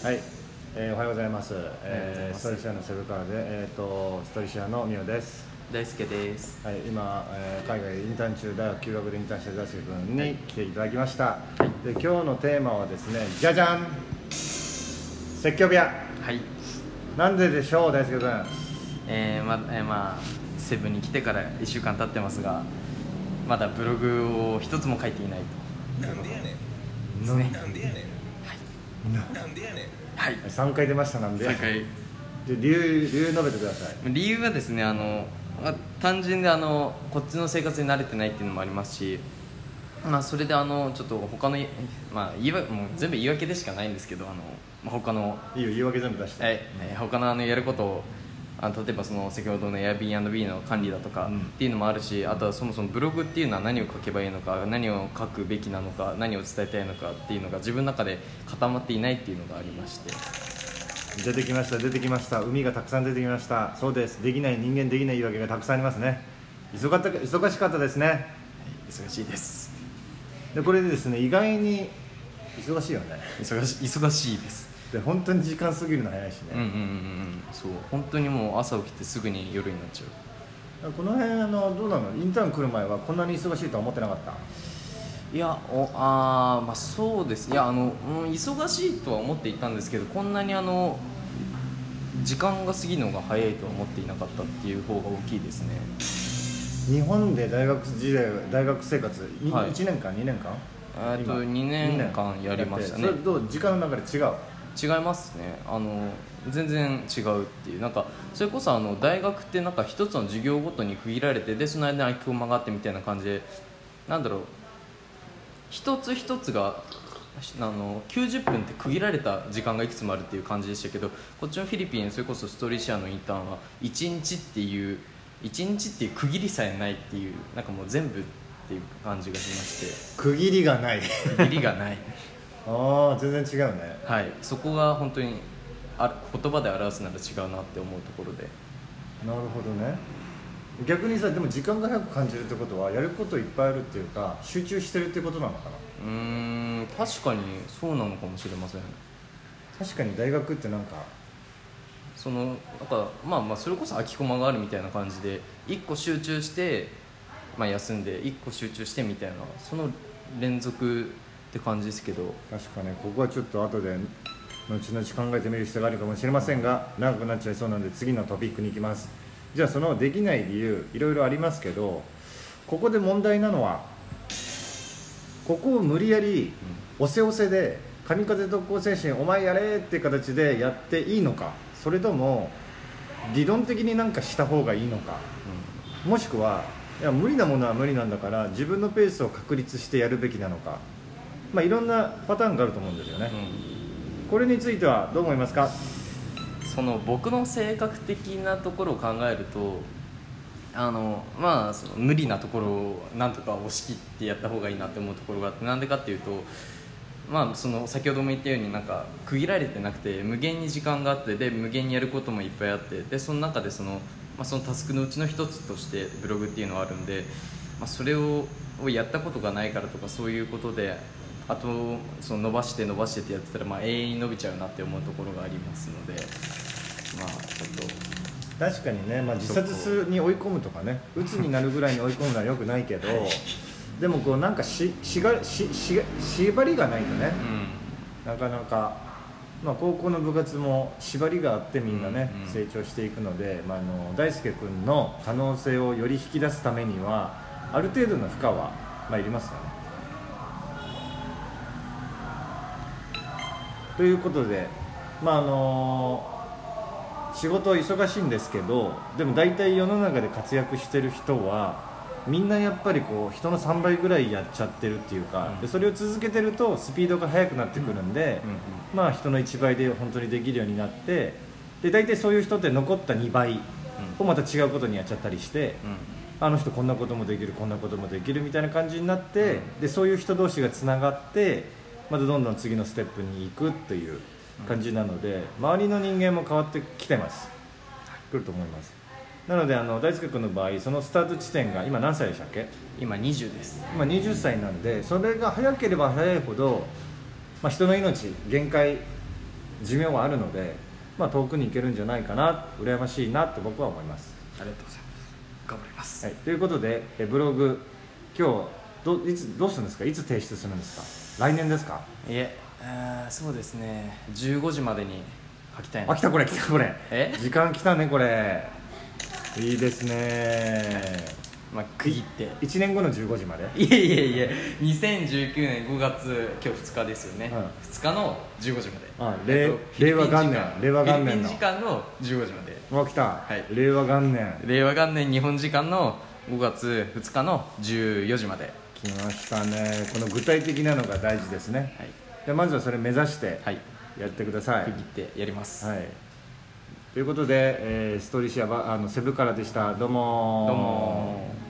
はい、えーおはようございます。えー、ストリシアのセブカーで、えっ、と、ストリシアのミオです。大輔ですはい、今、えー海外インターン中、大学休学でインターンしてる大輔君に来ていただきました。で、今日のテーマはですね、じゃじゃん。説教部屋。はいなんででしょう、大輔君？えーまえーまあセブンに来てから1週間経ってますがまだブログを一つも書いていないなんでやねんですねなんでやねんななんでやねんはい三回出ましたなんで。3回で、理由、理由述べてください。理由はですねあの、まあ、単純であのこっちの生活に慣れてないっていうのもありますしまあそれであのちょっと他のいまあ言いわもう全部言い訳でしかないんですけどあの、まあ、他のいいよ、言い訳全部出して。はい、えー他のあのやることをあの例えばその先ほどの Airbnb の管理だとかうん。っていうのもあるし、あとはそもそもブログっていうのは何を書けばいいのか何を書くべきなのか何を伝えたいのかっていうのが自分の中で固まっていないっていうのがありまして。出てきました出てきました。海がたくさん出てきました。そうです。できない人間できない言い訳がたくさんありますね。忙かった忙しかったですね。忙しいです。でこれでですね意外に忙しいよね。忙し忙しいですで本当に時間過ぎるの早いしね、うんうんうんうん。そう。本当にもう朝起きてすぐに夜になっちゃう。この辺あのどうなの？インターン来る前はこんなに忙しいとは思ってなかった？いやおあーまあそうです。いやあの、うん、忙しいとは思っていたんですけどこんなにあの時間が過ぎるのが早いとは思っていなかったっていう方が大きいですね。日本で大学時代大学生活、いはい。1年間？2年間？えっと今？2年間やりましたね。それどう？時間の流れ違う？違いますね。あの全然違うっていう。なんかそれこそあの大学ってなんか一つの授業ごとに区切られてでその間に空き駒があってみたいな感じでなんだろう。一つ一つがあの90分って区切られた時間がいくつもあるっていう感じでしたけどこっちのフィリピンそれこそストリシアのインターンは1日っていう1日っていう区切りさえないっていうなんかもう全部っていう感じがしまし区切りがない。て区切りがないああ全然違うね。はい。そこが本当にあ言葉で表すなら違うなって思うところで。なるほどね。逆にさでも時間が早く感じるってことはやることいっぱいあるっていうか集中してるってことなのかな？うーん確かにそうなのかもしれません。確かに大学ってなんかそのなんかまあまあそれこそ空き駒があるみたいな感じで1個集中して、まあ、休んで1個集中してみたいなその連続って感じですけど。確かねここはちょっと後で後々考えてみる必要があるかもしれませんが長くなっちゃいそうなんで次のトピックに行きます。じゃあそのできない理由いろいろありますけどここで問題なのはここを無理やり押せ押せで神風特攻精神お前やれって形でやっていいのかそれとも理論的になんかした方がいいのかもしくはいや無理なものは無理なんだから自分のペースを確立してやるべきなのかまあいろんなパターンがあると思うんですよね、うん。これについてはどう思いますか？その僕の性格的なところを考えるとあのまあその無理なところをなんとか押し切ってやった方がいいなって思うところがあってなんでかっていうとまあその先ほども言ったようになんか区切られてなくて無限に時間があってで無限にやることもいっぱいあってでその中でその,、まあ、そのタスクのうちの一つとしてブログっていうのはあるんで、まあ、それををやったことがないからとかそういうことであとその伸ばして伸ばしてってやってたら、まあ、永遠に伸びちゃうなって思うところがありますのでまあちょっと。確かにね、まあ、自殺に追い込むとかね鬱になるぐらいに追い込むのはよくないけどでもこうなんかししがしし縛りがないとねうんなかなか、まあ、高校の部活も縛りがあってみんなね、うんうん成長していくので、まあ、あの大輔君の可能性をより引き出すためにはある程度の負荷は、まあ、いりますよね。ということで、まああの仕事忙しいんですけどでも大体世の中で活躍してる人はみんなやっぱりこう人の3倍ぐらいやっちゃってるっていうか、うん。でそれを続けてるとスピードが速くなってくるんで、うんうんまあ人の1倍で本当にできるようになってで大体そういう人って残った2倍をまた違うことにやっちゃったりして、あの人こんなこともできるこんなこともできるみたいな感じになって、でそういう人同士がつながってまたどんどん次のステップに行くっていう感じなので、周りの人間も変わってきてます。来ると思います。なのであの大輔君の場合そのスタート地点が今何歳でしたっけ？今20です。今20歳なんでそれが早ければ早いほど、まあ、人の命限界寿命はあるので、まあ、遠くに行けるんじゃないかな羨ましいなって僕は思います、ありがとうございます。頑張ります、はい、ということでえブログ今日どいつどうするんですか？いつ提出するんですか？来年ですか？いえあーそうですね。15時までに書きたいな。あ来たこれ来たこれ。え？時間来たねこれ。いいですね。まあ区切って。1年後の15時まで？いえいえいえ。2019年5月今日2日ですよね、はい2日の15時まで。あ令えっと令和元年。フィリピン時間。令和元年の。フィリピン時間の15時まで。もう来た、はい。令和元年。令和元年日本時間の5月2日の14時まで来ましたね。この具体的なのが大事ですね。はい、でまずはそれ目指してはい、やってください、区切ってやります、はい、ということで、えーストーリーシェアはあのセブからでした。どうもどうも